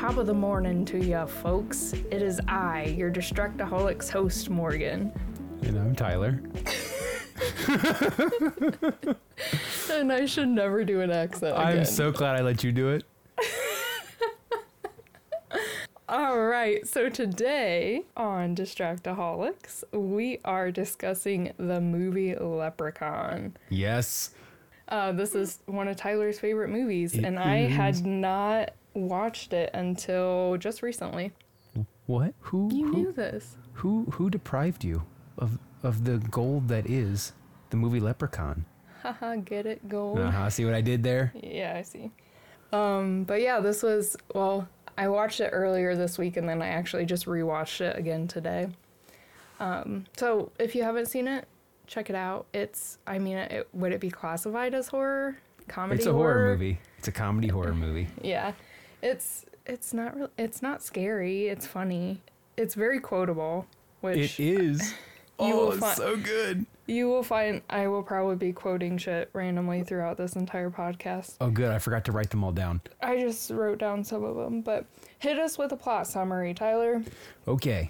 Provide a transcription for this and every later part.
top of the morning to you, folks. It is I, your Distractaholics host, Morgan. And I'm Tyler. And I should never do an accent I'm so glad I let you do it. All right, so today on Distractaholics, we are discussing the movie Leprechaun. Yes. Uh, this is one of Tyler's favorite movies, It and I is. had not watched it until just recently. What? Who? You who, knew this. who? Who deprived you of of the gold that is the movie Leprechaun? Haha, get it, gold. Uh huh. See what I did there? Yeah, I see. Um, but yeah, this was well, I watched it earlier this week and then I actually just rewatched it again today. Um, so if you haven't seen it, check it out. It's I mean, it, would it be classified as horror? Comedy It's a horror movie. It's a comedy horror movie. Yeah. It's it's not real it's not scary, it's funny. It's very quotable, which It is. You oh, it's fi- so good. you will find I will probably be quoting shit randomly throughout this entire podcast. Oh, good. I forgot to write them all down. I just wrote down some of them, but hit us with a plot summary, Tyler. Okay.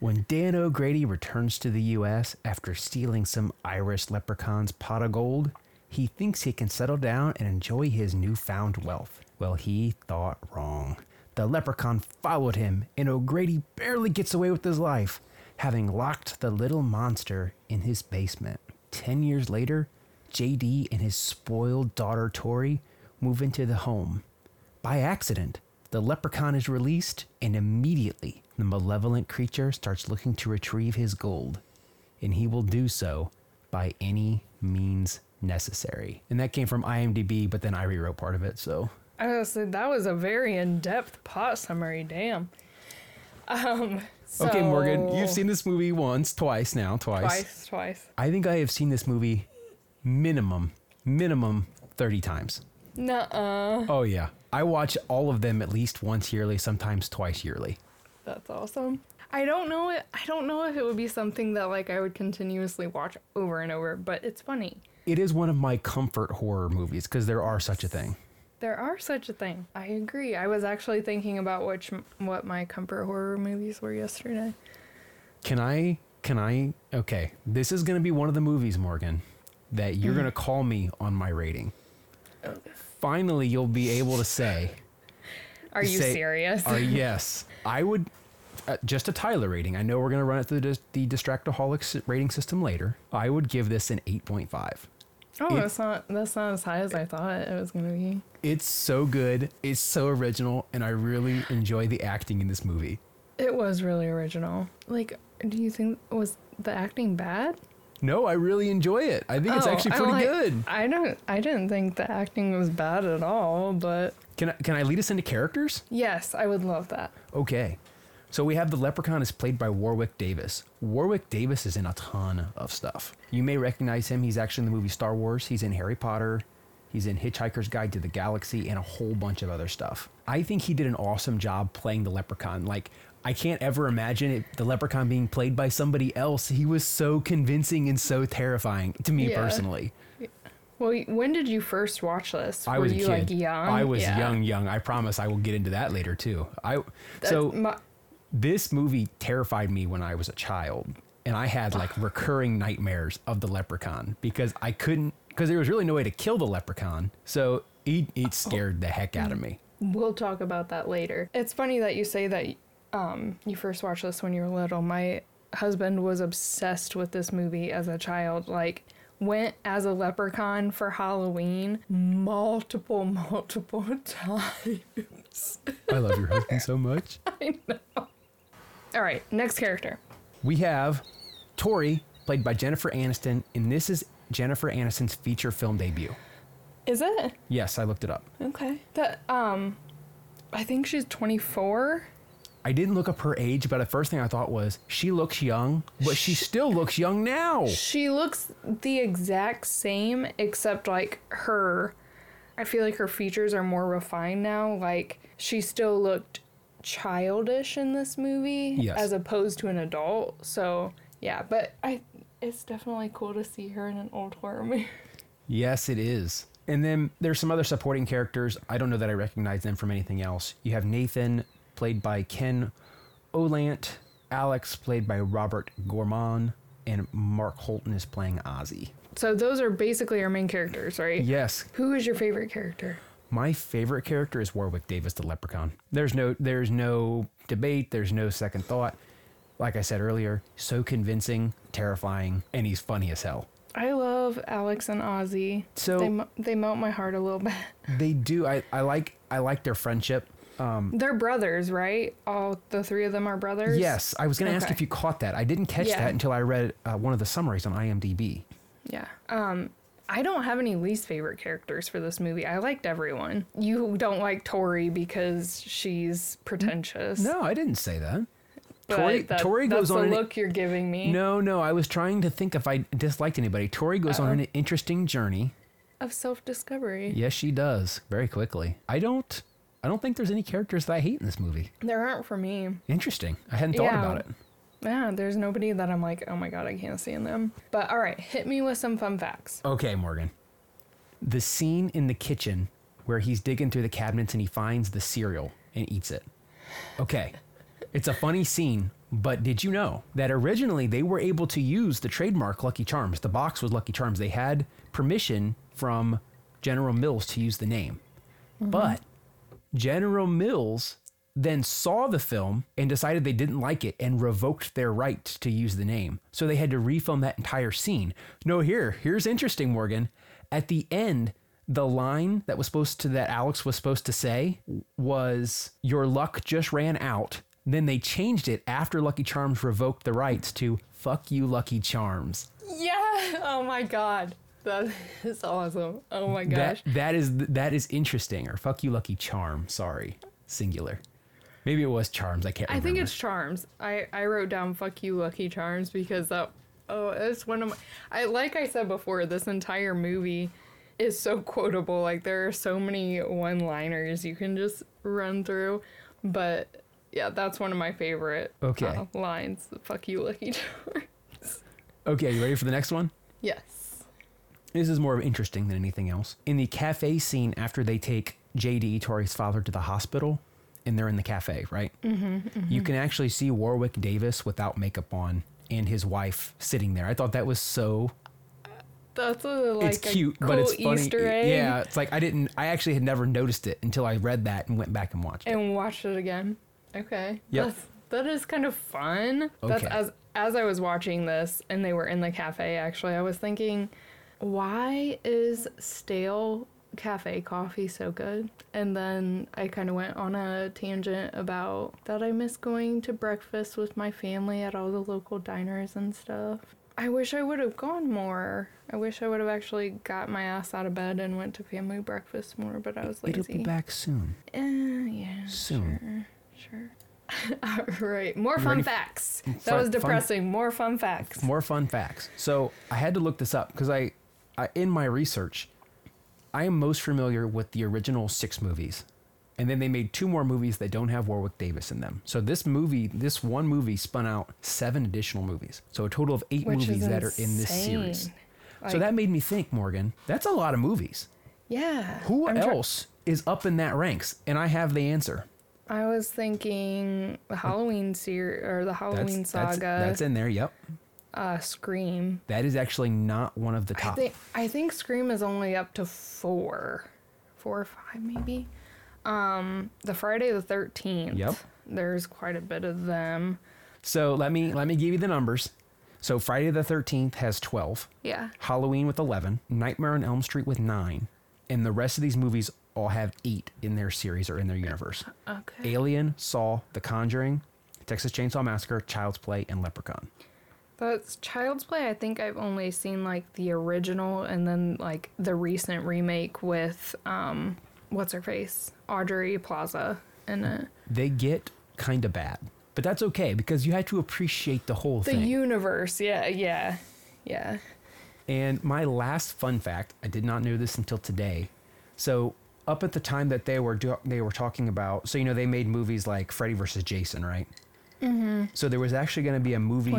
When Dan O'Grady returns to the U.S. after stealing some Irish leprechaun's pot of gold, he thinks he can settle down and enjoy his newfound wealth. Well, he thought wrong. The leprechaun followed him, and O'Grady barely gets away with his life, having locked the little monster in his basement. Ten years later, JD and his spoiled daughter Tori move into the home. By accident, the leprechaun is released, and immediately the malevolent creature starts looking to retrieve his gold. And he will do so by any means necessary. And that came from IMDb, but then I rewrote part of it, so. I was that was a very in-depth plot summary. Damn. Um. Okay, Morgan, you've seen this movie once, twice now, twice. twice, twice. I think I have seen this movie minimum, minimum 30 times. Nuh-uh. Oh, yeah. I watch all of them at least once yearly, sometimes twice yearly. That's awesome. I don't know it. I don't know if it would be something that like I would continuously watch over and over, but it's funny. It is one of my comfort horror movies because there are such a thing. There are such a thing. I agree. I was actually thinking about which what my comfort horror movies were yesterday. Can I? Can I? Okay, this is going to be one of the movies, Morgan, that you're going to call me on my rating. Okay. Finally, you'll be able to say, Are you say- serious? uh, "Yes, I would." Uh, just a Tyler rating. I know we're going to run it through the, the Distractaholics rating system later. I would give this an 8.5. oh, it- that's not that's not as high as I thought it was gonna be. It's so good. It's so original, and I really enjoy the acting in this movie. It was really original. Like, do you think was the acting bad? No, I really enjoy it. I think it's Oh, actually I pretty like- good. I don't. I didn't think the acting was bad at all. But Can I, can I lead us into characters? yes, I would love that. Okay. So we have the leprechaun is played by Warwick Davis. Warwick Davis is in a ton of stuff. You may recognize him. He's actually in the movie Star Wars. He's in Harry Potter. He's in Hitchhiker's Guide to the Galaxy and a whole bunch of other stuff. I think he did an awesome job playing the leprechaun. Like I can't ever imagine it, the leprechaun being played by somebody else. He was so convincing and so terrifying to me Yeah. personally. Well, when did you first watch this? I Were was you a kid. like young? I was Yeah. young, young. I promise I will get into that later too. I That- so my- this movie terrified me when I was a child, and I had like recurring nightmares of the leprechaun because I couldn't because there was really no way to kill the leprechaun. So it it scared the heck out of me. We'll talk about that later. It's funny that you say that um, you first watched this when you were little. My husband was obsessed with this movie as a child. Like, went as a leprechaun for Halloween multiple, multiple times. I love your husband so much. I know. All right, next character. We have Tori, played by Jennifer Aniston, and this is Jennifer Aniston's feature film debut. Is it? Yes, I looked it up. Okay. That, um, I think she's 24. I didn't look up her age, but the first thing I thought was she looks young, but she still looks young now. She looks the exact same, except like her. I feel like her features are more refined now. Like she still looked childish in this movie, Yes. as opposed to an adult. So yeah, but I, it's definitely cool to see her in an old horror movie. Yes, it is. And then there's some other supporting characters. I don't know that I recognize them from anything else. You have Nathan, played by Ken Olandt, Alex, played by Robert Gorman, and Mark Holton is playing Ozzy. So those are basically our main characters, right? Yes, Who is your favorite character? My favorite character is Warwick Davis, the Leprechaun. There's no, there's no debate. There's no second thought. Like I said earlier, so convincing, terrifying, and he's funny as hell. I love Alex and Ozzy. So- they they melt my heart a little bit. They do. I, I like I like their friendship. They're brothers, right? All the three of them are brothers. Yes, I was going to ask if you caught that. I didn't catch Yeah. that until I read uh, one of the summaries on IMDb. Yeah. Um, I don't have any least favorite characters for this movie. I liked everyone. You don't like Tori because she's pretentious. No, I didn't say that. but Tori, that- Tori goes that's on. the an- look you're giving me no, no, I was trying to think if I disliked anybody. Tori goes on an interesting journey. of self-discovery. Yes, she does very quickly. I don't. I don't think there's any characters that I hate in this movie. There aren't for me. Interesting. I hadn't thought Yeah. about it. Yeah, there's nobody that I'm like, oh my god, I can't stand them. But all right, hit me with some fun facts. Okay, Morgan. The scene in the kitchen where he's digging through the cabinets and he finds the cereal and eats it. Okay. It's a funny scene, but did you know that originally they were able to use the trademark Lucky Charms? The box was Lucky Charms. They had permission from General Mills to use the name. Mm-hmm. But General Mills then saw the film and decided they didn't like it and revoked their right to use the name. So they had to refilm that entire scene. No, here, here's interesting, Morgan. At the end, the line that was supposed to that Alex was supposed to say was your luck just ran out. Then they changed it after Lucky Charms revoked the rights to fuck you Lucky Charms. Yeah. Oh my god. That is awesome. Oh my gosh. That that is that is interesting or fuck you Lucky Charm, sorry. Singular. Maybe it was Charms, I can't Remember. I think it's Charms. I I wrote down "fuck you, Lucky Charms" because that. Oh, it's one of my. I like I said before. This entire movie is so quotable. Like there are so many one-liners you can just run through, but yeah, that's one of my favorite Okay. uh, lines. "Fuck you, Lucky Charms." Okay, you ready for the next one? yes. This is more interesting than anything else. In the cafe scene after they take JD, Tori's father, to the hospital, and they're in the cafe, right? Mm-hmm, You can actually see Warwick Davis without makeup on and his wife sitting there. I thought that was so. That's a like it's cute, a cool but it's funny. Easter egg. Yeah, it's like I didn't. I actually had never noticed it until I read that and went back and watched it. and watched it again. Okay. Yep. That's, that is kind of fun. That's Okay. as as I was watching this and they were in the cafe actually, I was thinking, why is stale cafe coffee so good? And then I kind of went on a tangent about that I miss going to breakfast with my family at all the local diners and stuff. I wish I would have gone more. I wish I would have actually got my ass out of bed and went to family breakfast more, but I was lazy. It'll be back soon. Uh, yeah. Soon. Sure. All right. More fun ready f- facts. That fun- was fun- depressing. More fun facts. More fun facts. So I had to look this up because I, I, in my research, I am most familiar with the original six movies, and then they made two more movies that don't have Warwick Davis in them. So this movie, this one movie, spun out seven additional movies. So a total of eight Which movies that are in this series. insane. so that made me think, Morgan, that's a lot of movies. Yeah. Who I'm else is up in that ranks? And I have the answer. I was thinking the Halloween series or the Halloween that's, saga. that's in there. Yep. Uh, Scream. That is actually not one of the I top. think I think Scream is only up to four, four or five maybe. Um, the Friday the Thirteenth. Yep. There's quite a bit of them. So let me let me give you the numbers. So Friday the Thirteenth has twelve, Yeah. Halloween with eleven, Nightmare on Elm Street with nine, and the rest of these movies all have eight in their series or in their universe. Okay. Alien, Saw, The Conjuring, Texas Chainsaw Massacre, Child's Play, and Leprechaun. That's Child's Play. I think I've only seen like the original and then like the recent remake with um what's her face? Aubrey Plaza in it. They get kind of bad, but that's okay because you have to appreciate the whole The thing. The universe, yeah, yeah. Yeah. And my last fun fact, I did not know this until today. So up at the time that they were do- they were talking about, so you know they made movies like Freddy versus Jason, right? Mm-hmm. So there was actually going to be a movie.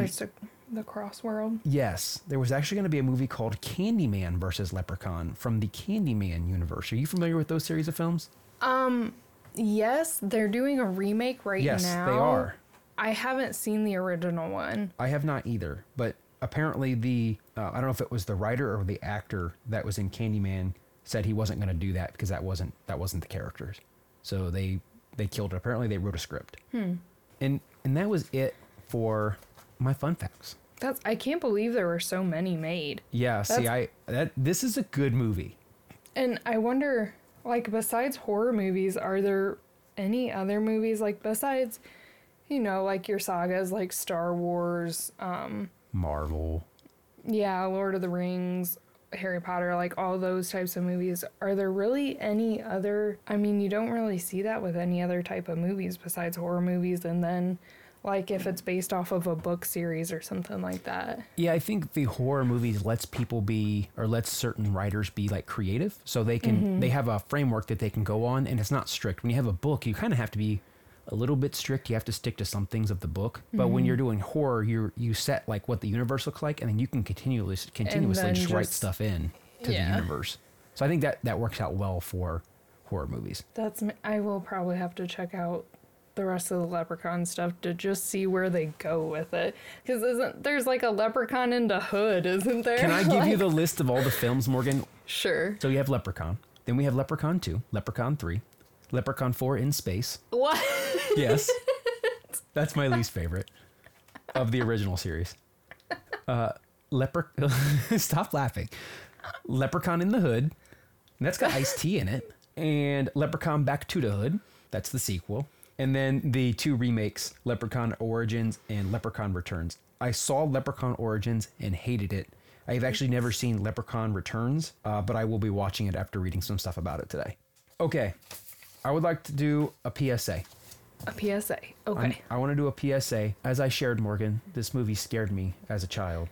The Cross World. Yes, there was actually going to be a movie called Candyman versus Leprechaun from the Candyman universe. Are you familiar with those series of films? Um, yes, they're doing a remake right yes, now. Yes, they are. I haven't seen the original one. I have not either, but apparently the uh, I don't know if it was the writer or the actor that was in Candyman said he wasn't going to do that because that wasn't that wasn't the characters. So they they killed it. Apparently they wrote a script. Hmm. And and that was it for my fun facts. That's I can't believe there were so many made. Yeah, see I that this is a good movie. And I wonder, like, besides horror movies, are there any other movies like besides, you know, like your sagas like Star Wars, um, Marvel. yeah, Lord of the Rings, Harry Potter, like all those types of movies. Are there really any other? I mean, you don't really see that with any other type of movies besides horror movies, and then. Like if it's based off of a book series or something like that. Yeah, I think the horror movies lets people be or lets certain writers be like creative so they can Mm-hmm. they have a framework that they can go on and it's not strict. When you have a book, you kind of have to be a little bit strict. You have to stick to some things of the book. But Mm-hmm. when you're doing horror, you you set like what the universe looks like and then you can continuously continuously then just, write stuff in to Yeah. the universe. So I think that that works out well for horror movies. That's I will probably have to check out the rest of the leprechaun stuff to just see where they go with it because isn't there's like a leprechaun in the hood isn't there Can I give you the list of all the films, Morgan? sure So you have Leprechaun. Then we have Leprechaun 2, Leprechaun 3, Leprechaun 4 in space, what Yes. That's my least favorite of the original series. Uh, Lepre. Stop laughing. Leprechaun in the Hood. That's got Ice-T in it. And Leprechaun Back to the Hood. That's the sequel. And then the two remakes, Leprechaun Origins and Leprechaun Returns. I saw Leprechaun Origins and hated it. I've actually never seen Leprechaun Returns, uh, but I will be watching it after reading some stuff about it today. Okay. I would like to do a PSA. a psa I'm- okay I want to do a PSA. As I shared, Morgan, this movie scared me as a child.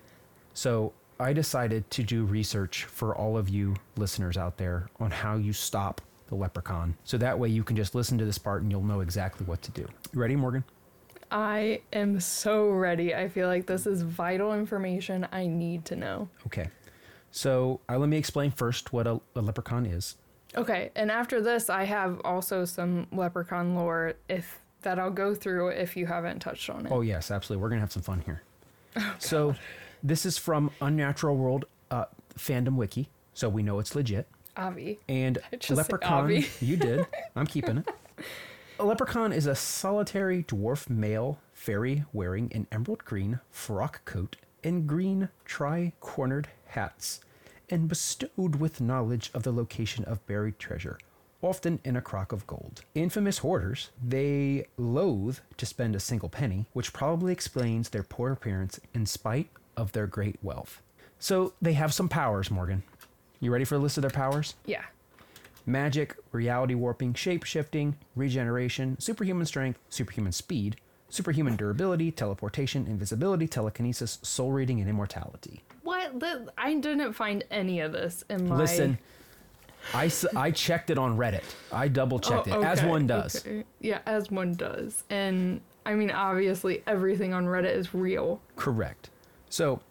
So I decided to do research for all of you listeners out there on how you stop the leprechaun. So that way you can just listen to this part and you'll know exactly what to do. You ready, Morgan? i am so ready i feel like this is vital information i need to know Okay. So uh, let me explain first what a, a leprechaun is. okay and after this i have also some leprechaun lore if that i'll go through if you haven't touched on it Oh, yes, absolutely. We're going to have some fun here. so this is from Unnatural World uh, Fandom Wiki. So we know it's legit. Avi And I just say leprechaun, Avi. you did. I'm keeping it. A leprechaun is a solitary dwarf male fairy wearing an emerald green frock coat and green tri-cornered hats, and bestowed with knowledge of the location of buried treasure, often in a crock of gold. Infamous hoarders, they loathe to spend a single penny, which probably explains their poor appearance in spite of their great wealth. So they have some powers, Morgan. You ready for the list of their powers? yeah magic, reality warping, shape shifting, regeneration, superhuman strength, superhuman speed, superhuman durability, teleportation, invisibility, telekinesis, soul reading, and immortality. What? The, I didn't find any of this in my. Listen, I, I checked it on Reddit. I double checked Oh, it, as one does. okay. Yeah, as one does. And I mean, obviously, everything on Reddit is real. Correct. So,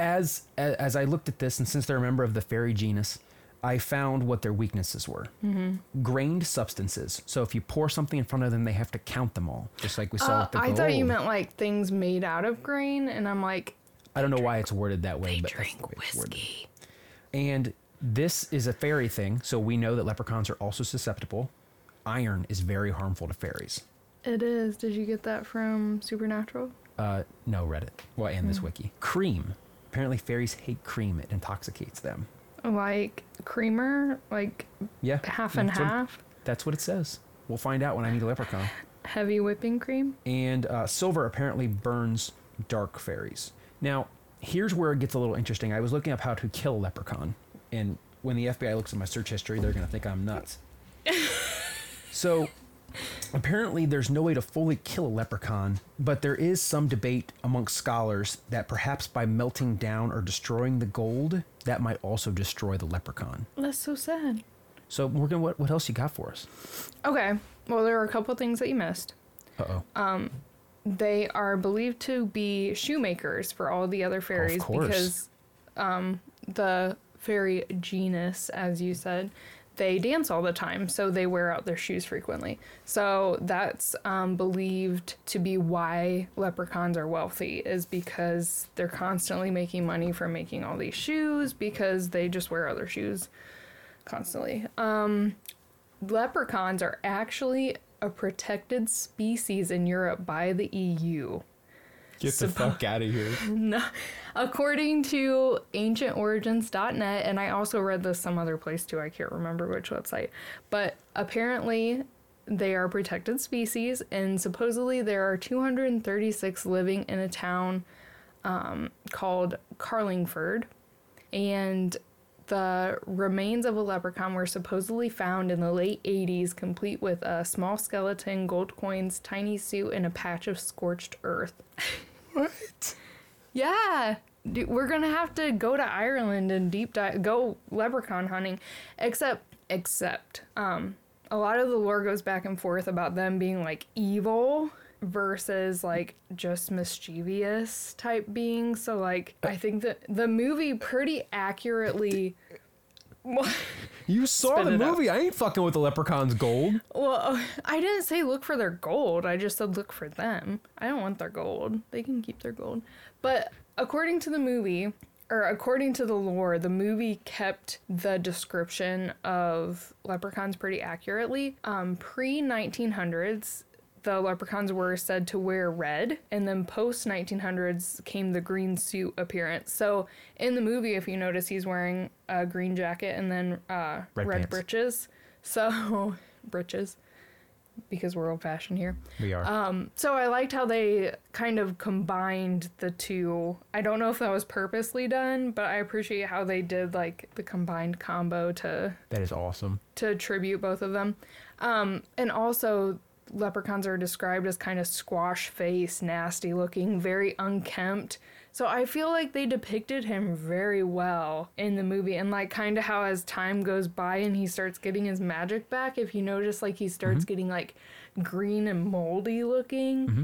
as, as I looked at this, and since they're a member of the fairy genus, I found what their weaknesses were. Mm-hmm. Grained substances. So if you pour something in front of them, they have to count them all, just like we saw Uh, with the I gold. thought you meant like things made out of grain, and I'm like, I don't know why it's worded that way, they but that's drink way whiskey. And this is a fairy thing, so we know that leprechauns are also susceptible. Iron is very harmful to fairies. It is. Did you get that from Supernatural? Uh, no, Reddit. Well, and Hmm. this wiki. Cream. Apparently, fairies hate cream. It intoxicates them. Like creamer, like Yeah. half and that's what- half, that's what it says. We'll find out when I meet a leprechaun. heavy whipping cream. And uh, silver apparently burns dark fairies. Now, here's where it gets a little interesting. I was looking up how to kill a leprechaun, and when the FBI looks at my search history, they're going to think I'm nuts. so, apparently, there's no way to fully kill a leprechaun, but there is some debate amongst scholars that perhaps by melting down or destroying the gold, that might also destroy the leprechaun. That's so sad. So, Morgan, what, what else you got for us? Okay. Well, there are a couple things that you missed. Uh oh. they are believed to be shoemakers for all the other fairies course. because um, the fairy genus, as you said, they dance all the time, so they wear out their shoes frequently. So that's um, believed to be why leprechauns are wealthy, is because they're constantly making money from making all these shoes because they just wear other shoes constantly. Um, leprechauns are actually a protected species in Europe by the EU. Get the fuck out of here. No, according to ancientorigins.net, and I also read this some other place too, I can't remember which website, but apparently they are protected species, and supposedly there are 236 living in a town um, called Carlingford, and the remains of a leprechaun were supposedly found in the late 80s, complete with a small skeleton, gold coins, tiny suit, and a patch of scorched earth. What? Yeah. Dude, we're gonna have to go to Ireland and deep dive, go leprechaun hunting. Except, except, um, a lot of the lore goes back and forth about them being like evil versus like just mischievous type beings. So like, I think that the movie pretty accurately. You saw the movie. I ain't fucking with the leprechaun's gold. Well, I didn't say look for their gold. I just said look for them. I don't want their gold. They can keep their gold. But according to the movie, or according to the lore, the movie kept the description of leprechauns pretty accurately. Um, Pre 1900s, the leprechauns were said to wear red, and then post 1900s came the green suit appearance. So in the movie, if you notice, he's wearing a green jacket and then uh, Red red, breeches. So breeches, because we're old fashioned here. We are. Um, so I liked how they kind of combined the two. I don't know if that was purposely done, but I appreciate how they did like the combined combo to that is awesome. to attribute both of them. Um, and also, leprechauns are described as kind of squash face, nasty looking, very unkempt. So I feel like they depicted him very well in the movie, and like kind of how as time goes by and he starts getting his magic back, if you notice, like he starts mm-hmm. getting like green and moldy looking. Mm-hmm.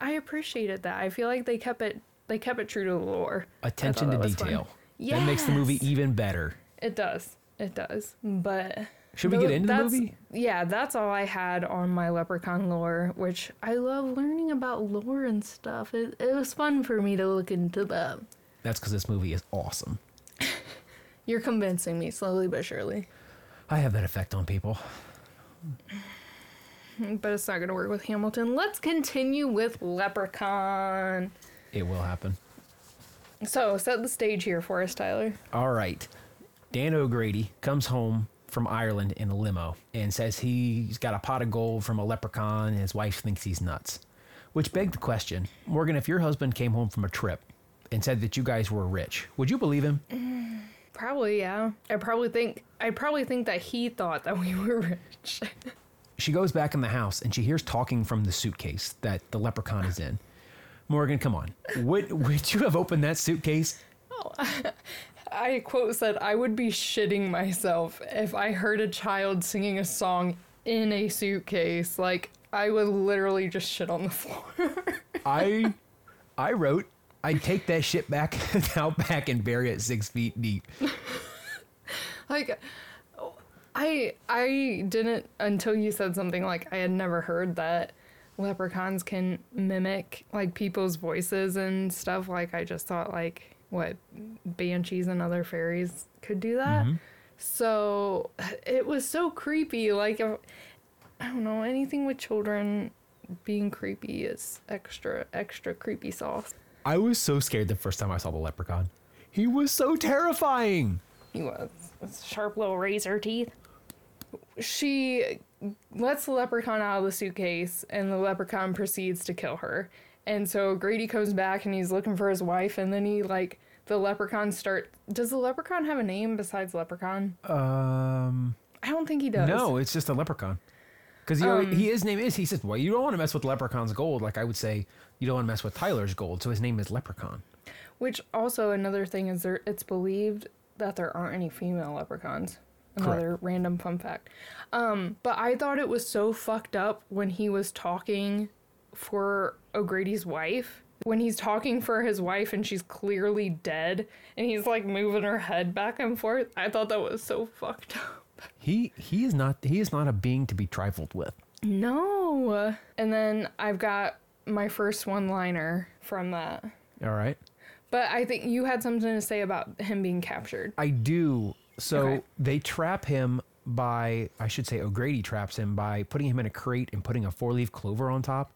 I appreciated that. I feel like they kept it they kept it true to the lore. Attention to detail. was fun. detail. That makes the movie even better. It does. It does. But Should we get into the that's- movie? Yeah, that's all I had on my leprechaun lore, which I love learning about lore and stuff. It, it was fun for me to look into that. That's because this movie is awesome. You're convincing me slowly but surely. I have that effect on people. But it's not going to work with Hamilton. Let's continue with Leprechaun. It will happen. So, set the stage here for us, Tyler. All right. Dan O'Grady comes home from Ireland in a limo and says he's got a pot of gold from a leprechaun and his wife thinks he's nuts. Which begged the question Morgan, if your husband came home from a trip and said that you guys were rich, would you believe him? Probably, yeah. I probably think I probably think that he thought that we were rich. She goes back in the house and she hears talking from the suitcase that the leprechaun is in. Morgan, come on. Would, would you have opened that suitcase? Oh, I quote said, I would be shitting myself if I heard a child singing a song in a suitcase. Like, I would literally just shit on the floor. I I wrote I'd take that shit back out back and bury it six feet deep. like, I I didn't until you said something like I had never heard that leprechauns can mimic like people's voices and stuff. Like, I just thought like what banshees and other fairies could do that. Mm-hmm. So it was so creepy. Like, if- I don't know, anything with children being creepy is extra, extra creepy sauce. I was so scared the first time I saw the leprechaun. He was so terrifying. He was. Sharp little razor teeth. She lets the leprechaun out of the suitcase, and the leprechaun proceeds to kill her. And so Grady comes back and he's looking for his wife, and then he, like, the leprechaun start. Does the leprechaun have a name besides leprechaun? Um I don't think he does. no, it's just a leprechaun. Because Um, he, his name is he says, Well, you don't want to mess with leprechaun's gold. Like I would say, you don't want to mess with Tyler's gold. So his name is Leprechaun. Which also another thing is there it's believed that there aren't any female leprechauns. Another random fun fact. Um, but I thought it was so fucked up when he was talking for O'Grady's wife when he's talking for his wife and she's clearly dead and he's like moving her head back and forth. I thought that was so fucked up. He he is not he is not a being to be trifled with. No. And then I've got my first one liner from that. All right. But I think you had something to say about him being captured. I do. So Okay. they trap him by, I should say, O'Grady traps him by putting him in a crate and putting a four leaf clover on top.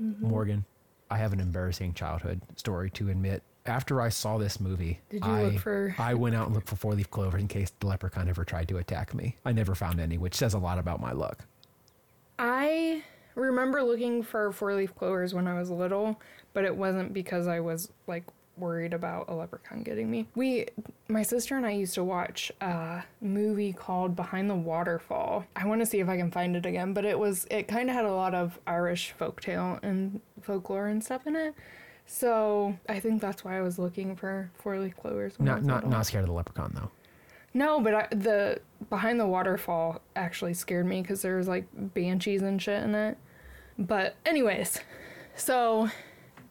Mm-hmm. Morgan, I have an embarrassing childhood story to admit. After I saw this movie, Did you I, look for- I went out and looked for four leaf clover in case the leprechaun ever tried to attack me. I never found any, which says a lot about my luck. I remember looking for four leaf clovers when I was little, but it wasn't because I was like worried about a leprechaun getting me. We, my sister and I used to watch a movie called Behind the Waterfall. I want to see if I can find it again, but it was, it kind of had a lot of Irish folktale and folklore and stuff in it. So I think that's why I was looking for four leaf clovers. Not not not scared of the leprechaun though. No, but I, the behind the waterfall actually scared me because there was like banshees and shit in it. But anyways, so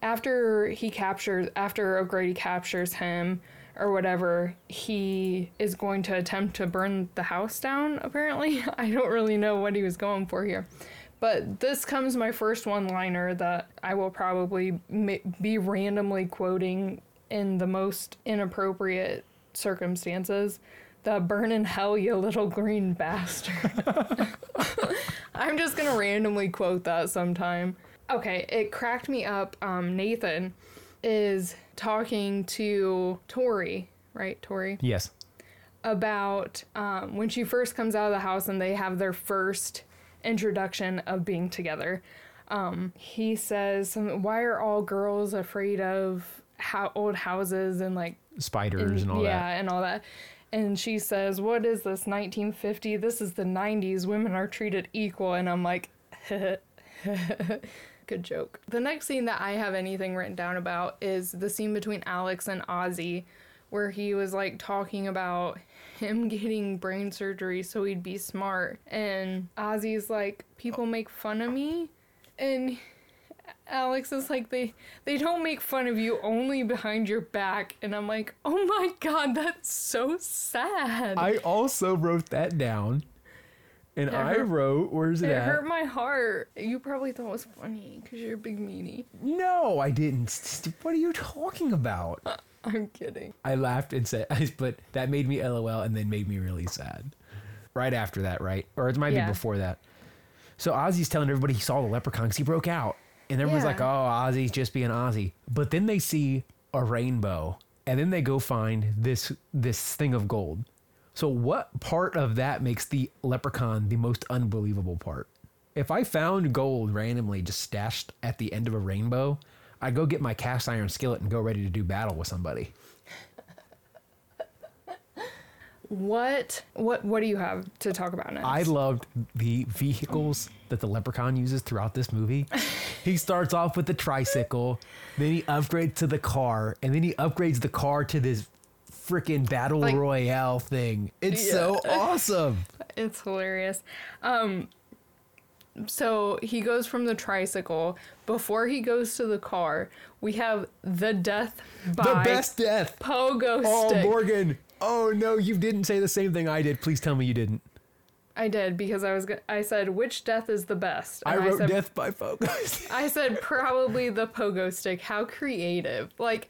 after he captures, after O'Grady captures him or whatever, he is going to attempt to burn the house down. Apparently, I don't really know what he was going for here. But this comes my first one-liner that I will probably be randomly quoting in the most inappropriate circumstances. The burn in hell, you little green bastard. I'm just gonna randomly quote that sometime. Okay, it cracked me up. Um, Nathan is talking to Tori, right? Tori Yes. about um, when she first comes out of the house and they have their first introduction of being together. Um, he says, "Why are all girls afraid of how old houses and like Spiders and all yeah, that. and all that?" And she says, "What is this 1950? This is the 90s. Women are treated equal." And I'm like, Good joke. The next scene that I have anything written down about is the scene between Alex and Ozzy, where he was like talking about him getting brain surgery so he'd be smart. And Ozzy's like, people make fun of me. And Alex is like, they they don't make fun of you only behind your back. And I'm like, oh my god, that's so sad. I also wrote that down. And I hurt- wrote, where's it, it at? hurt my heart. You probably thought it was funny because you're a big meanie. No, I didn't. St- What are you talking about? Uh, I'm kidding. I laughed and said, but that made me LOL and then made me really sad. Right after that, right? Or it might Yeah. be before that. So Ozzy's telling everybody he saw the leprechaun because he broke out. And everyone's Yeah. like, oh, Ozzy's just being Ozzy. But then they see a rainbow. And then they go find this this thing of gold. So what part of that makes the leprechaun the most unbelievable part? If I found gold randomly just stashed at the end of a rainbow, I'd go get my cast iron skillet and go ready to do battle with somebody. What what what do you have to talk about next? I loved the vehicles that the leprechaun uses throughout this movie. he starts off with the tricycle, then he upgrades to the car, and then he upgrades the car to this freaking battle Like- royale thing. It's so awesome. it's hilarious. Um so he goes from the tricycle before he goes to the car. We have the death by The best death. pogo Oh, stick. Oh Morgan. Oh no, you didn't say the same thing I did. Please tell me you didn't. I did because I was go- I said which death is the best. I wrote said, death by focus. I said probably the pogo stick. How creative! Like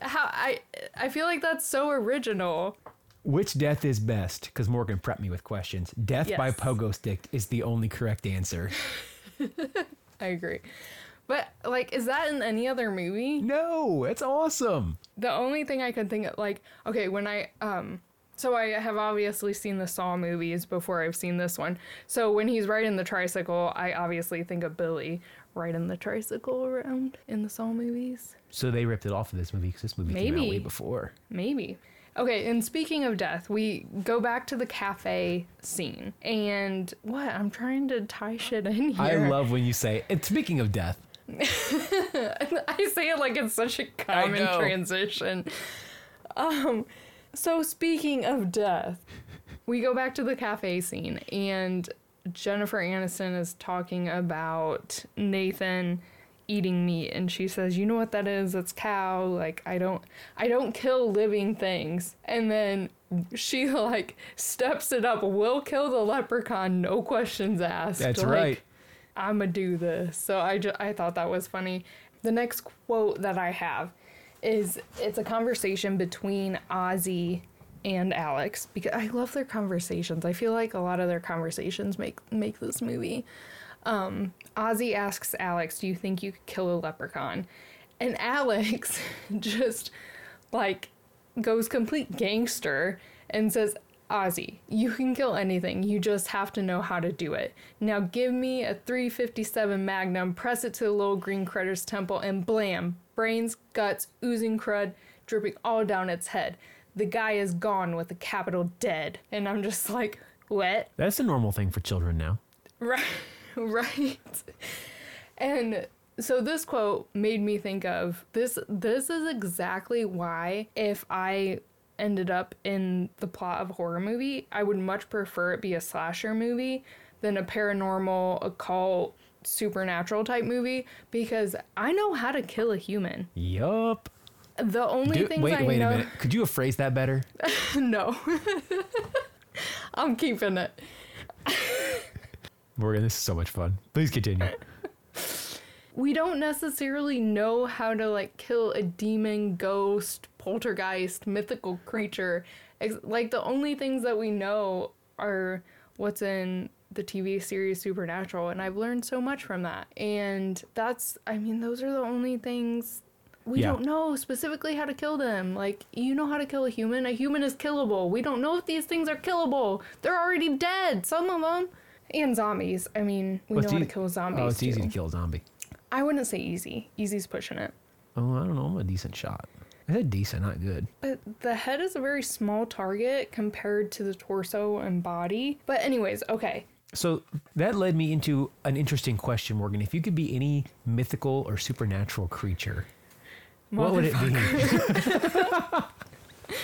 how I I feel like that's so original. Which death is best? Because Morgan prepped me with questions. Death by pogo stick is the only correct answer. I agree. But like is that in any other movie? No, it's awesome. The only thing I could think of like okay, when I um so I have obviously seen the Saw movies before I've seen this one. So when he's riding the tricycle, I obviously think of Billy riding the tricycle around in the Saw movies. So they ripped it off of this movie because this movie came out way Maybe. before. Maybe. Okay, and speaking of death, we go back to the cafe scene. And what? I'm trying to tie shit in here. I love when you say. And speaking of death, I say it like it's such a common transition. Um, so speaking of death, we go back to the cafe scene, and Jennifer Aniston is talking about Nathan eating meat and she says, "You know what that is? It's cow. Like I don't I don't kill living things." And then she like steps it up, will kill the leprechaun, no questions asked. That's Like, right. I'm gonna do this. So I just I thought that was funny. The next quote that I have is it's a conversation between Ozzy and Alex because I love their conversations. I feel like a lot of their conversations make make this movie. Um, Ozzy asks Alex, "Do you think you could kill a leprechaun?" And Alex just like goes complete gangster and says, Ozzy, you can kill anything. You just have to know how to do it. Now give me a 357 Magnum, press it to the little green critter's temple, and blam! Brains, guts, oozing crud, dripping all down its head. The guy is gone with the capital dead. And I'm just like, what? That's a normal thing for children now. Right, right. And so this quote made me think of this this is exactly why if I ended up in the plot of a horror movie, I would much prefer it be a slasher movie than a paranormal, occult, supernatural type movie because I know how to kill a human. Yup. The only things wait, I wait know a minute. Could you have phrased that better? no. I'm keeping it. Morgan, this is so much fun. Please continue. we don't necessarily know how to like kill a demon, ghost, poltergeist, mythical creature. Like the only things that we know are what's in the TV series Supernatural, and I've learned so much from that. And that's, I mean, those are the only things we Yeah. don't know specifically how to kill them. Like, you know how to kill a human. A human is killable. We don't know if these things are killable. They're already dead, some of them. And zombies. I mean, we Well, know how to kill zombies. Oh, it's easy to kill a zombie. I wouldn't say easy. Easy's pushing it. Oh, I don't know. I'm a decent shot. I said decent, not good. But the head is a very small target compared to the torso and body. But anyways, okay. So that led me into an interesting question, Morgan. If you could be any mythical or supernatural creature, what would it be?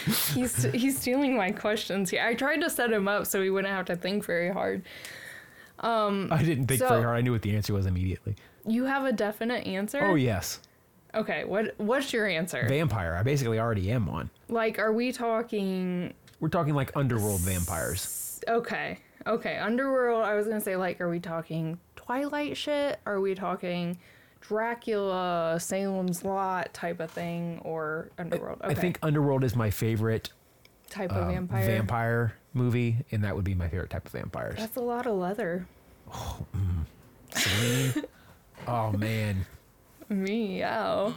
He's he's stealing my questions here. I tried to set him up so he wouldn't have to think very hard. Um, I didn't think So- very hard. I knew what the answer was immediately. You have a definite answer? Oh yes, Okay, what what's your answer? vampire. I basically already am one. like are we talking We're talking like underworld vampires. Okay. Okay, Underworld, I was going to say like are we talking Twilight shit? Are we talking Dracula, Salem's Lot type of thing or Underworld? Okay. I think underworld is my favorite type um, of vampire. vampire movie, and that would be my favorite type of vampires. That's a lot of leather. Selene. oh man, Meow.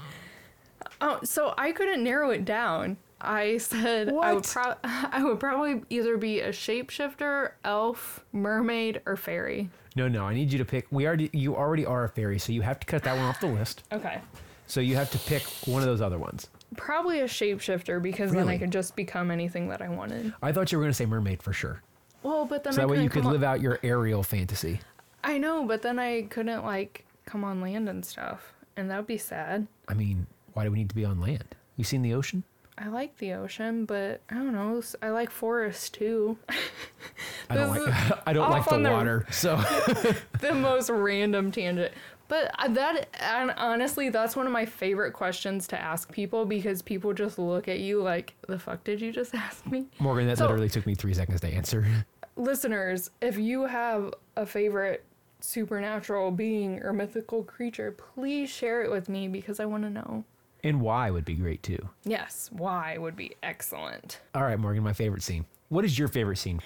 Oh, so I couldn't narrow it down. I said I would pro- I would probably either be a shapeshifter, elf, mermaid, or fairy. no, no. I need you to pick. We already, you already are a fairy, so you have to cut that one off the list. Okay. So you have to pick one of those other ones. Probably a shapeshifter because then I Really? could just become anything that I wanted. I thought you were going to say mermaid for sure. Well, but then So I that way you could come live on- out your Ariel fantasy. I know, but then I couldn't like come on land and stuff, and that would be sad. I mean, why do we need to be on land? You seen the ocean? I like the ocean, but I don't know. s- I like forests too. I don't This like. I don't off like the on the- water. So the most random tangent. But that, and honestly, that's one of my favorite questions to ask people because people just look at you like, the fuck did you just ask me? Morgan, that So- literally took me three seconds to answer. Listeners, if you have a favorite supernatural being or mythical creature, please share it with me because I want to know. And why would be great too. Yes, why would be excellent. All right, Morgan, my favorite scene. What is your favorite scene?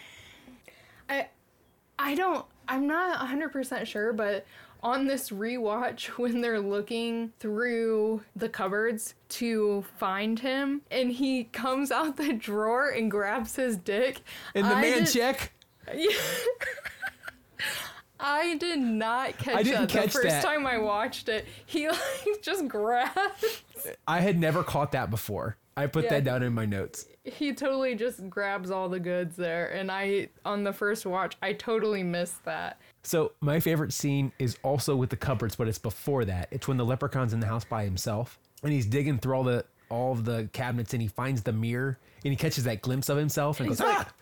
I I don't I'm not 100% sure, but on this rewatch when they're looking through the cupboards to find him and he comes out the drawer and grabs his dick. In the I man did- check. I did not catch I didn't that catch the first that. time I watched it. He like just grabbed I had never caught that before. I put Yeah. that down in my notes. he totally just grabs all the goods there and I on the first watch I totally missed that. So my favorite scene is also with the cupboards, but it's before that. It's when the leprechaun's in the house by himself and he's digging through all the all of the cabinets and he finds the mirror and he catches that glimpse of himself and He's goes like- ah!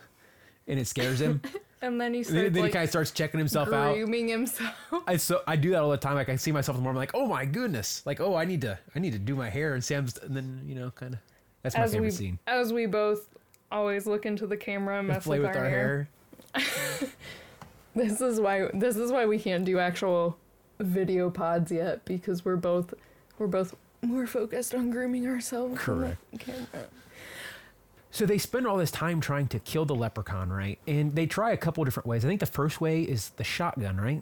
and it scares him. And then he And starts then, then like he kind of starts checking himself out. grooming himself. I so I do that all the time. Like I see myself in the morning, I'm like, oh my goodness, like oh I need to I need to do my hair. And Sam's and then you know kind of that's my as favorite we scene. as we both always look into the camera and mess Play with, with our, our hair. hair. This is why this is why we can't do actual video pods yet because we're both we're both more focused on grooming ourselves. Correct. So they spend all this time trying to kill the leprechaun, right? And they try a couple different ways. I think the first way is the shotgun, right?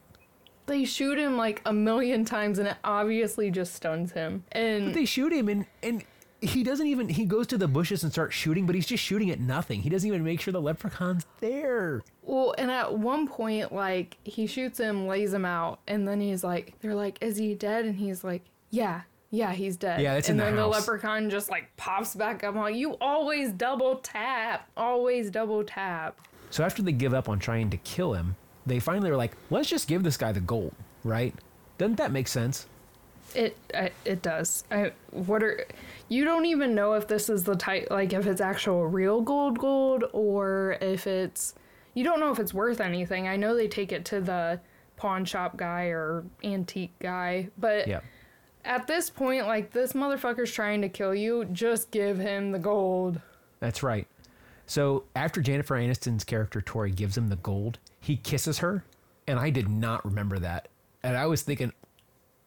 They shoot him like a million times and it obviously just stuns him. And They shoot him and and he doesn't even he goes to the bushes and starts shooting, but he's just shooting at nothing. He doesn't even make sure the leprechaun's there. Well, and at one point, like, he shoots him, lays him out, and then he's like, they're like, is he dead? And he's like, yeah, yeah, he's dead. Yeah, it's in and the then the house. leprechaun just like pops back up. I'm like, you always double tap, always double tap. So after they give up on trying to kill him, they finally are like, let's just give this guy the gold, right? Doesn't that make sense? It it does. I what are you don't even know if this is the type like if it's actual real gold gold or if it's you don't know if it's worth anything. I know they take it to the pawn shop guy or antique guy, but Yeah. at this point like this motherfucker's trying to kill you, just give him the gold. That's right. So after Jennifer Aniston's character Tori gives him the gold, he kisses her, and I did not remember that. And I was thinking,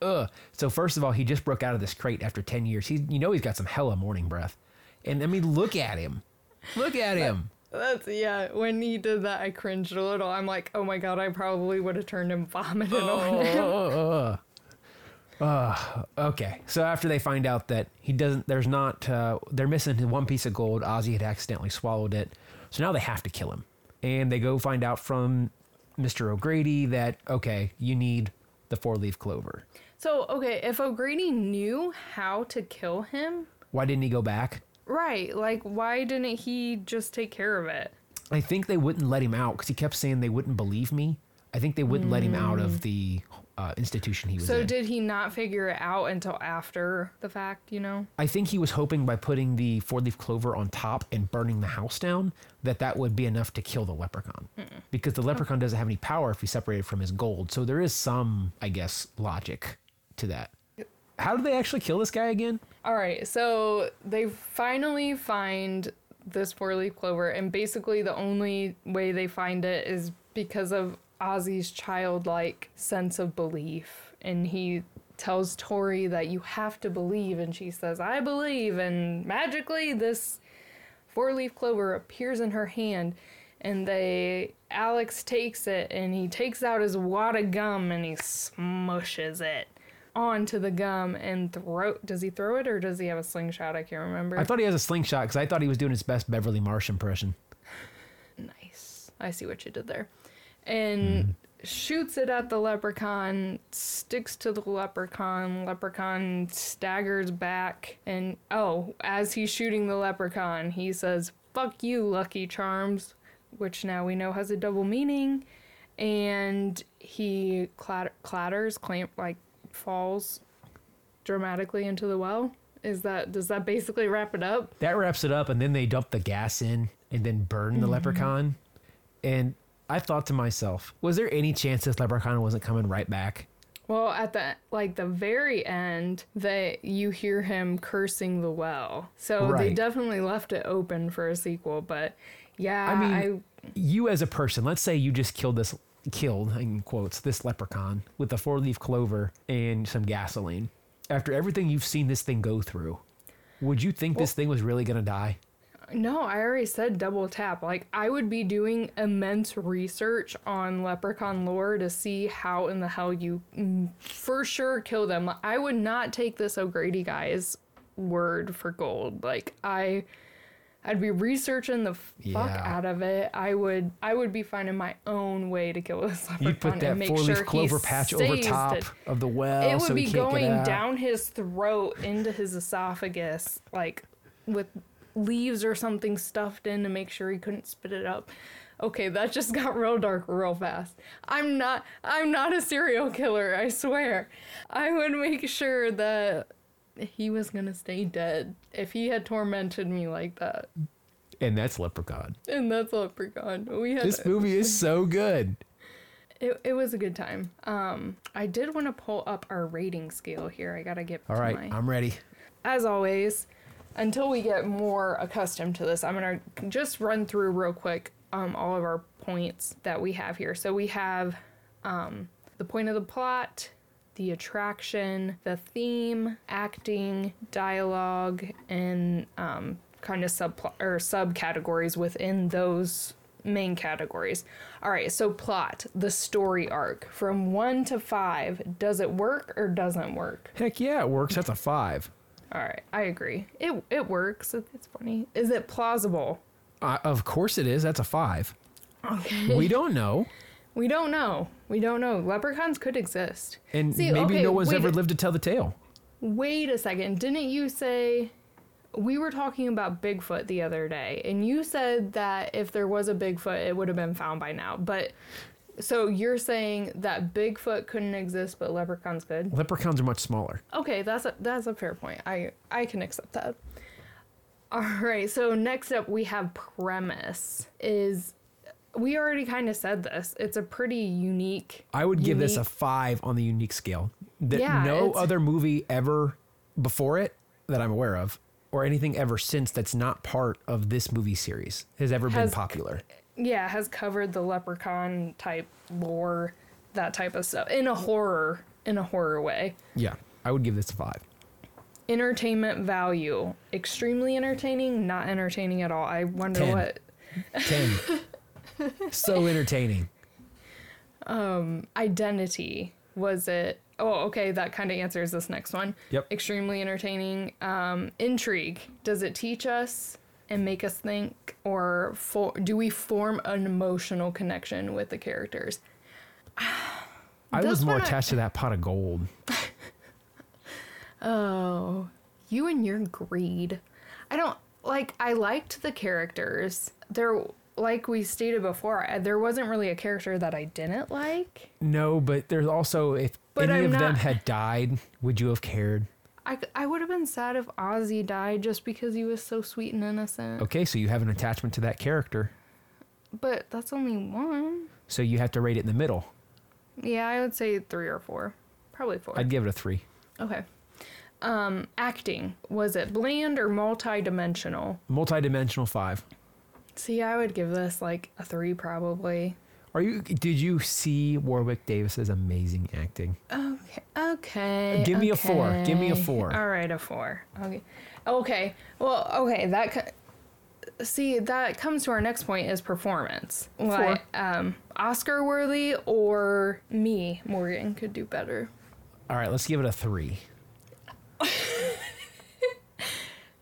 ugh. So first of all, he just broke out of this crate after ten years. He, you know, he's got some hella morning breath. And I mean, look at him, look at him. That's yeah. When he did that, I cringed a little. I'm like, oh my god, I probably would have turned him vomited on him. Uh, uh, okay. So after they find out that he doesn't, there's not, uh, they're missing one piece of gold. Ozzy had accidentally swallowed it. So now they have to kill him. And they go find out from Mr. O'Grady that, okay, you need the four leaf clover. So okay, if O'Grady knew how to kill him, Why didn't he go back? right? Like, why didn't he just take care of it? I think they wouldn't let him out because he kept saying they wouldn't believe me. I think they wouldn't let him out of mm. the uh, institution he was So in. did he not figure it out until after the fact? You know? I think he was hoping by putting the four leaf clover on top and burning the house down that that would be enough to kill the leprechaun. Because the leprechaun doesn't have any power if he's separated from his gold. So there is some, I guess, logic to that. How did they actually kill this guy again? All right, so they finally find this four leaf clover, and basically the only way they find it is because of Ozzy's childlike sense of belief. And he tells Tori that you have to believe, and she says, I believe, and magically this four leaf clover appears in her hand. And they Alex takes it and he takes out his wad of gum and he smushes it onto the gum and throw does he throw it or does he have a slingshot? I can't remember. I thought he has a slingshot because I thought he was doing his best Beverly Marsh impression. nice. I see what you did there. And hmm. shoots it at the leprechaun, sticks to the leprechaun. Leprechaun staggers back and oh, as he's shooting the leprechaun, he says, "Fuck you, Lucky Charms," which now we know has a double meaning. And he clatter- clatters, clamp like falls dramatically into the well. Is that does that basically wrap it up? That wraps it up, and then they dump the gas in and then burn the mm-hmm. leprechaun. And I thought to myself, was there any chance this leprechaun wasn't coming right back? Well, at the like the very end, that you hear him cursing the well. So they definitely left it open for a sequel. But yeah, I mean, I, you as a person, let's say you just killed this, killed in quotes, this leprechaun with a four leaf clover and some gasoline. After everything you've seen this thing go through, would you think this thing was really gonna die? No, I already said double tap. Like I would be doing immense research on leprechaun lore to see how in the hell you mm, for sure kill them. I would not take this O'Grady guy's word for gold. Like I. I'd be researching the fuck Yeah. out of it. I would I would be finding my own way to kill this leprechaun You'd put that and make four leaf sure clover patch over top dead. of the well. It would so be going down his throat into his esophagus, like with leaves or something stuffed in to make sure he couldn't spit it up. Okay, that just got real dark real fast. I'm not I'm not a serial killer, I swear. I would make sure that he was gonna stay dead if he had tormented me like that. and that's Leprechaun. and that's Leprechaun. We had This movie is so good. it, it was a good time. Um, I did want to pull up our rating scale here. I gotta get All right, my- I'm ready. as always, until we get more accustomed to this, I'm gonna just run through real quick um, all of our points that we have here. So we have um, the point of the plot, the attraction, the theme, acting, dialogue, and um, kind of subplot or subcategories within those main categories. All right, so plot, the story arc from one to five. Does it work or doesn't work? Heck yeah, it works. That's a five. All right, I agree. It it works. It- It's funny. Is it plausible? Uh, of course it is. That's a five. Okay. We don't know, We don't know. We don't know. Leprechauns could exist. and See, maybe okay, no one's wait ever lived to tell the tale. Wait a second. Didn't you say we were talking about Bigfoot the other day, and you said that if there was a Bigfoot, it would have been found by now. But so you're saying that Bigfoot couldn't exist, but leprechauns could? Leprechauns are much smaller. Okay, that's a that's a fair point. I I can accept that. All right, so next up we have premise is we already kind of said this. It's a pretty unique. I would give this a five on the unique scale. That Yeah, no other movie ever before it that I'm aware of, or anything ever since that's not part of this movie series has ever been Has- popular. Yeah has covered the leprechaun type lore, that type of stuff in a horror in a horror way. Yeah, I would give this a five. Entertainment value, extremely entertaining, not entertaining at all. I wonder Ten. what Ten. so entertaining. Um, identity was it oh okay that kind of answers this next one Yep. extremely entertaining um intrigue does it teach us and make us think or for do we form an emotional connection with the characters I was more one I- attached to that pot of gold. oh you and your greed i don't like i liked the characters there like we stated before I- there wasn't really a character that i didn't like No, but there's also if But any I'm of them had died, would you have cared? I, I would have been sad if Ozzy died just because he was so sweet and innocent. Okay, so you have an attachment to that character. But that's only one. So you have to rate it in the middle. Yeah, I would say three or four. Probably 4 I'd give it a three. okay. Um, acting. Was it bland or multi-dimensional? Multi-dimensional five. See, I would give this like a three probably. Are you? Did you see Warwick Davis's amazing acting? Okay. Okay. Give me a four. Give me a four. All right, a four. Okay. Okay. Well, okay. That. See, that comes to our next point is performance. Like, um, Oscar worthy or me, Morgan, could do better. All right, let's give it a three.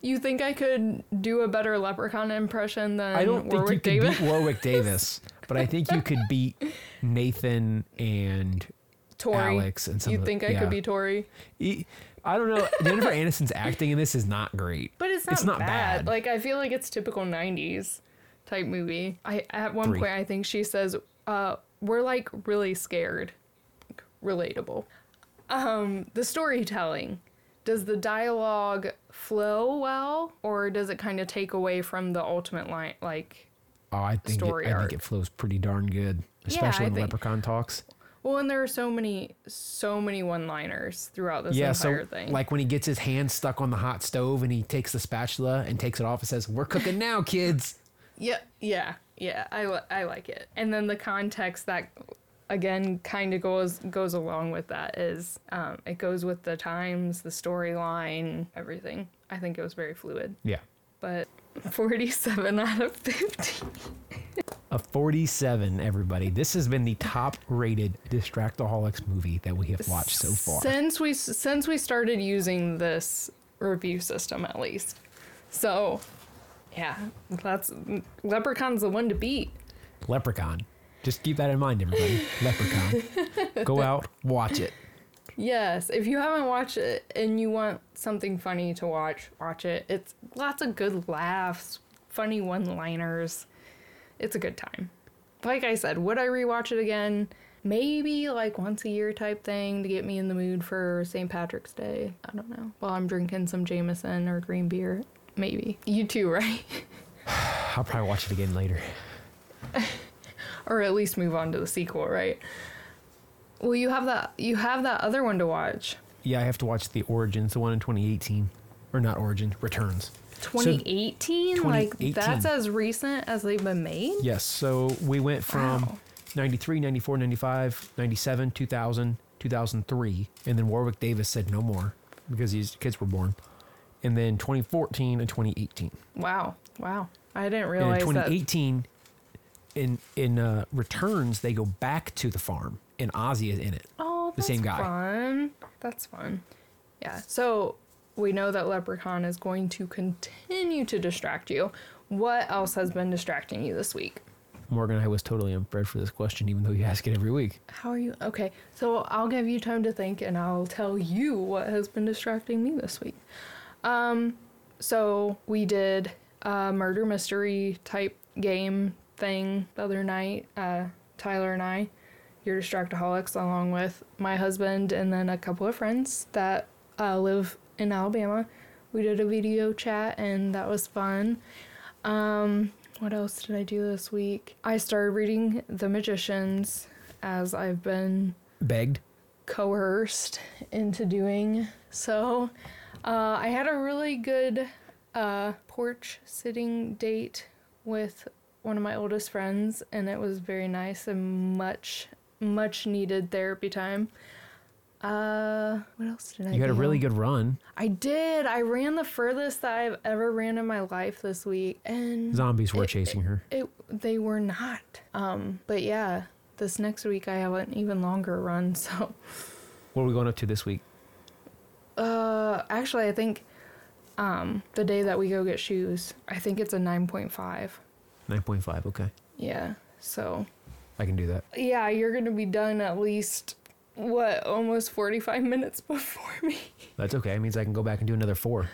You think I could do a better leprechaun impression than I don't think Warwick you could beat Warwick Davis, but I think you could beat Nathan and Tori. Alex and some You of the- think I yeah. could be Tori? I don't know. Jennifer Aniston's acting in this is not great. But it's not, It's not bad. bad. Like I feel like it's typical '90s type movie. I at one Three. point I think she says, uh, "We're like really scared." Like, relatable. Um, the storytelling. Does the dialogue flow well, or does it kind of take away from the ultimate line? Like, Oh, I think it, I arc. think it flows pretty darn good, especially I when think- Leprechaun talks. well, and there are so many, so many one-liners throughout this yeah, so entire thing. like when he gets his hand stuck on the hot stove and he takes the spatula and takes it off and says, "We're cooking now, kids." Yeah, yeah, yeah. I, I like it. And then the context that again kind of goes goes along with that is um, it goes with the times, the storyline, everything. I think it was very fluid. Yeah, But 47 out of 50. a forty-seven. Everybody, this has been the top-rated Distractaholics movie that we have watched so far. Since we since we started using this review system at least. So, yeah, that's Leprechaun's the one to beat. Leprechaun. Just keep that in mind, everybody. Leprechaun. Go out, watch it. Yes, if you haven't watched it and you want something funny to watch, watch it. It's lots of good laughs, funny one-liners. It's a good time. Like I said, would I rewatch it again? Maybe like once a year type thing to get me in the mood for St. Patrick's Day. I don't know. While I'm drinking some Jameson or green beer. Maybe. You too, right? I'll probably watch it again later. or at least move on to the sequel, right? Well, you have that you have that other one to watch. Yeah, I have to watch the Origins, the one in 2018, or not Origin, Returns. 2018? like 2018. that's as recent as they've been made? Yes, so we went from Wow. 93, 94, 95, 97, 2000, 2003, and then Warwick Davis said no more because his kids were born. And then 2014 and 2018. Wow. Wow. I didn't And in realize that 2018, in in uh, Returns, they go back to the farm, and Ozzy is in it. Oh, the that's same guy. Fun. That's fun. Yeah. So we know that Leprechaun is going to continue to distract you. What else has been distracting you this week? Morgan, I was totally unprepared for this question, even though you ask it every week. How are you? Okay. So I'll give you time to think and I'll tell you what has been distracting me this week. Um, so we did a murder mystery type game thing the other night, uh, Tyler and I, your distractaholics, along with my husband and then a couple of friends that uh, live in Alabama. We did a video chat and that was fun. Um, what else did I do this week? I started reading The Magicians as I've been Begged. coerced into doing so. Uh, I had a really good uh, porch sitting date with one of my oldest friends, and it was very nice and much, much needed therapy time. Uh, what else did I You had a really good run. I did. I ran the furthest that I've ever ran in my life this week, and Zombies were It- chasing her. it they were not. Um, but yeah, this next week I have an even longer run. So, What are we going up to this week? uh, actually, I think, um, the day that we go get shoes, I think it's a nine point five. 9.5. Okay. Yeah. So I can do that. yeah, you're gonna be done at least what almost forty five minutes before me. That's okay. It means I can go back and do another four.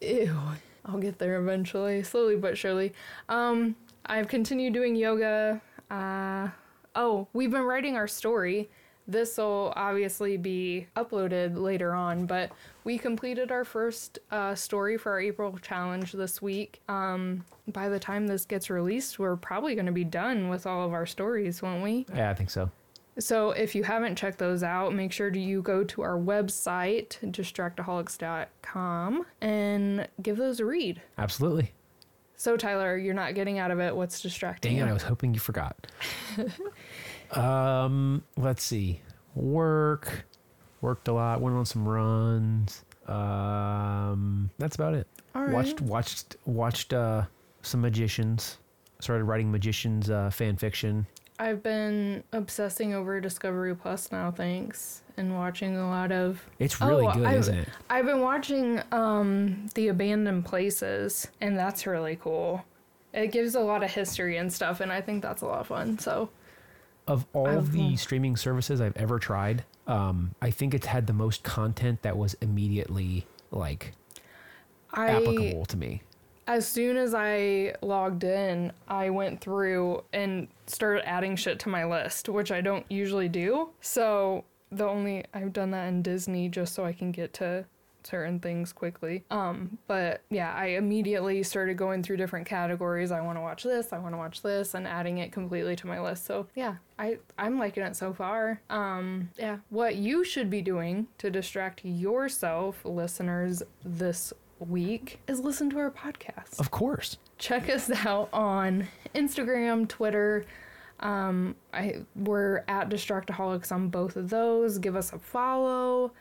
Ew. I'll get there eventually, slowly but surely. Um, I've continued doing yoga. Uh, oh, we've been writing our story. This will obviously be uploaded later on, but we completed our first uh, story for our April challenge this week. Um, by the time this gets released, we're probably going to be done with all of our stories, won't we? Yeah, I think so. So if you haven't checked those out, make sure you go to our website, distractaholics.com, and give those a read. Absolutely. So Tyler, you're not getting out of it. What's distracting Dang it, I was hoping you forgot. um, let's see. Work. Worked a lot. Went on some runs. Um, that's about it. All right. Watched watched watched uh some magicians. Started writing magicians uh, fan fiction. I've been obsessing over Discovery Plus now, thanks, and watching a lot of. It's really Oh, good, I've- isn't it? I've been watching um, the Abandoned Places, and that's really cool. It gives a lot of history and stuff, and I think that's a lot of fun. So Of all I've- the streaming services I've ever tried, um, I think it's had the most content that was immediately like I applicable to me. as soon as I logged in, I went through and started adding shit to my list, which I don't usually do. So the only I've done that in Disney just so I can get to certain things quickly. Um, but yeah, I immediately started going through different categories. I want to watch this, I want to watch this, and adding it completely to my list. So yeah, I I'm liking it so far. Um, yeah, what you should be doing to distract yourself, listeners, this week is listen to our podcast Of course. check us out on Instagram, Twitter. Um, I we're at Distractaholics on both of those. Give us a follow.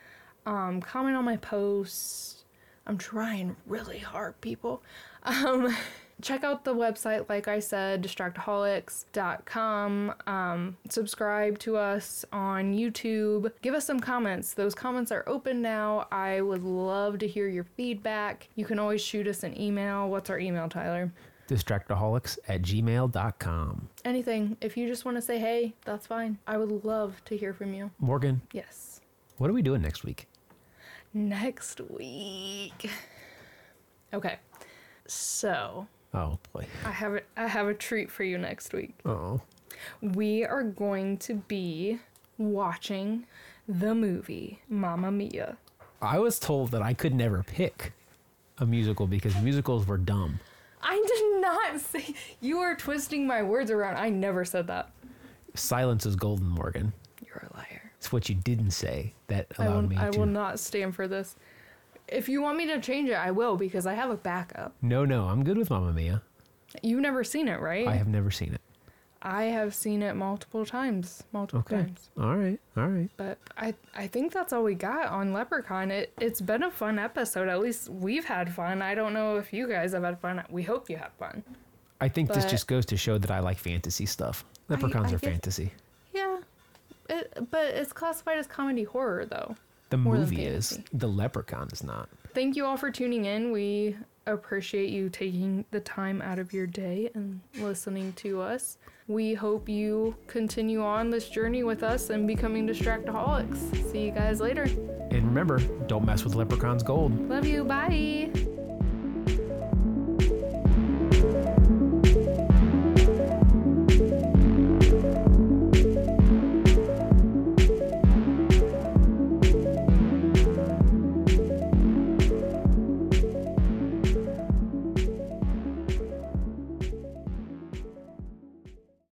Um, comment on my posts. I'm trying really hard, people. Um, check out the website, like I said, distractaholics.com. Um, subscribe to us on YouTube. Give us some comments. Those comments are open now. I would love to hear your feedback. You can always shoot us an email. What's our email, Tyler? Distractaholics at gmail.com. Anything. If you just want to say hey, that's fine. I would love to hear from you. Morgan, Yes. what are we doing next week? Next week. Okay. So, Oh boy. I have a, I have a treat for you next week. Oh. We are going to be watching the movie Mamma Mia. I was told that I could never pick a musical because musicals were dumb. I did not say. You are twisting my words around. I never said that. Silence is golden, Morgan. You're a liar. It's what you didn't say that I allowed will, me I to. will not stand for this. If you want me to change it, I will because I have a backup. No, no, I'm good with Mamma Mia. You've never seen it, right? I have never seen it. I have seen it multiple times, multiple Okay. times. All right. All right. But I I think that's all we got on Leprechaun. It it's been a fun episode. At least we've had fun. I don't know if you guys have had fun. We hope you had fun. I think this But- just goes to show that I like fantasy stuff. Leprechauns I are get- fantasy. It, but it's classified as comedy horror though. The movie is. The leprechaun is not. Thank you all for tuning in. We appreciate you taking the time out of your day and listening to us. We hope you continue on this journey with us and becoming distractaholics. See you guys later. And remember, don't mess with leprechaun's gold. Love you. Bye.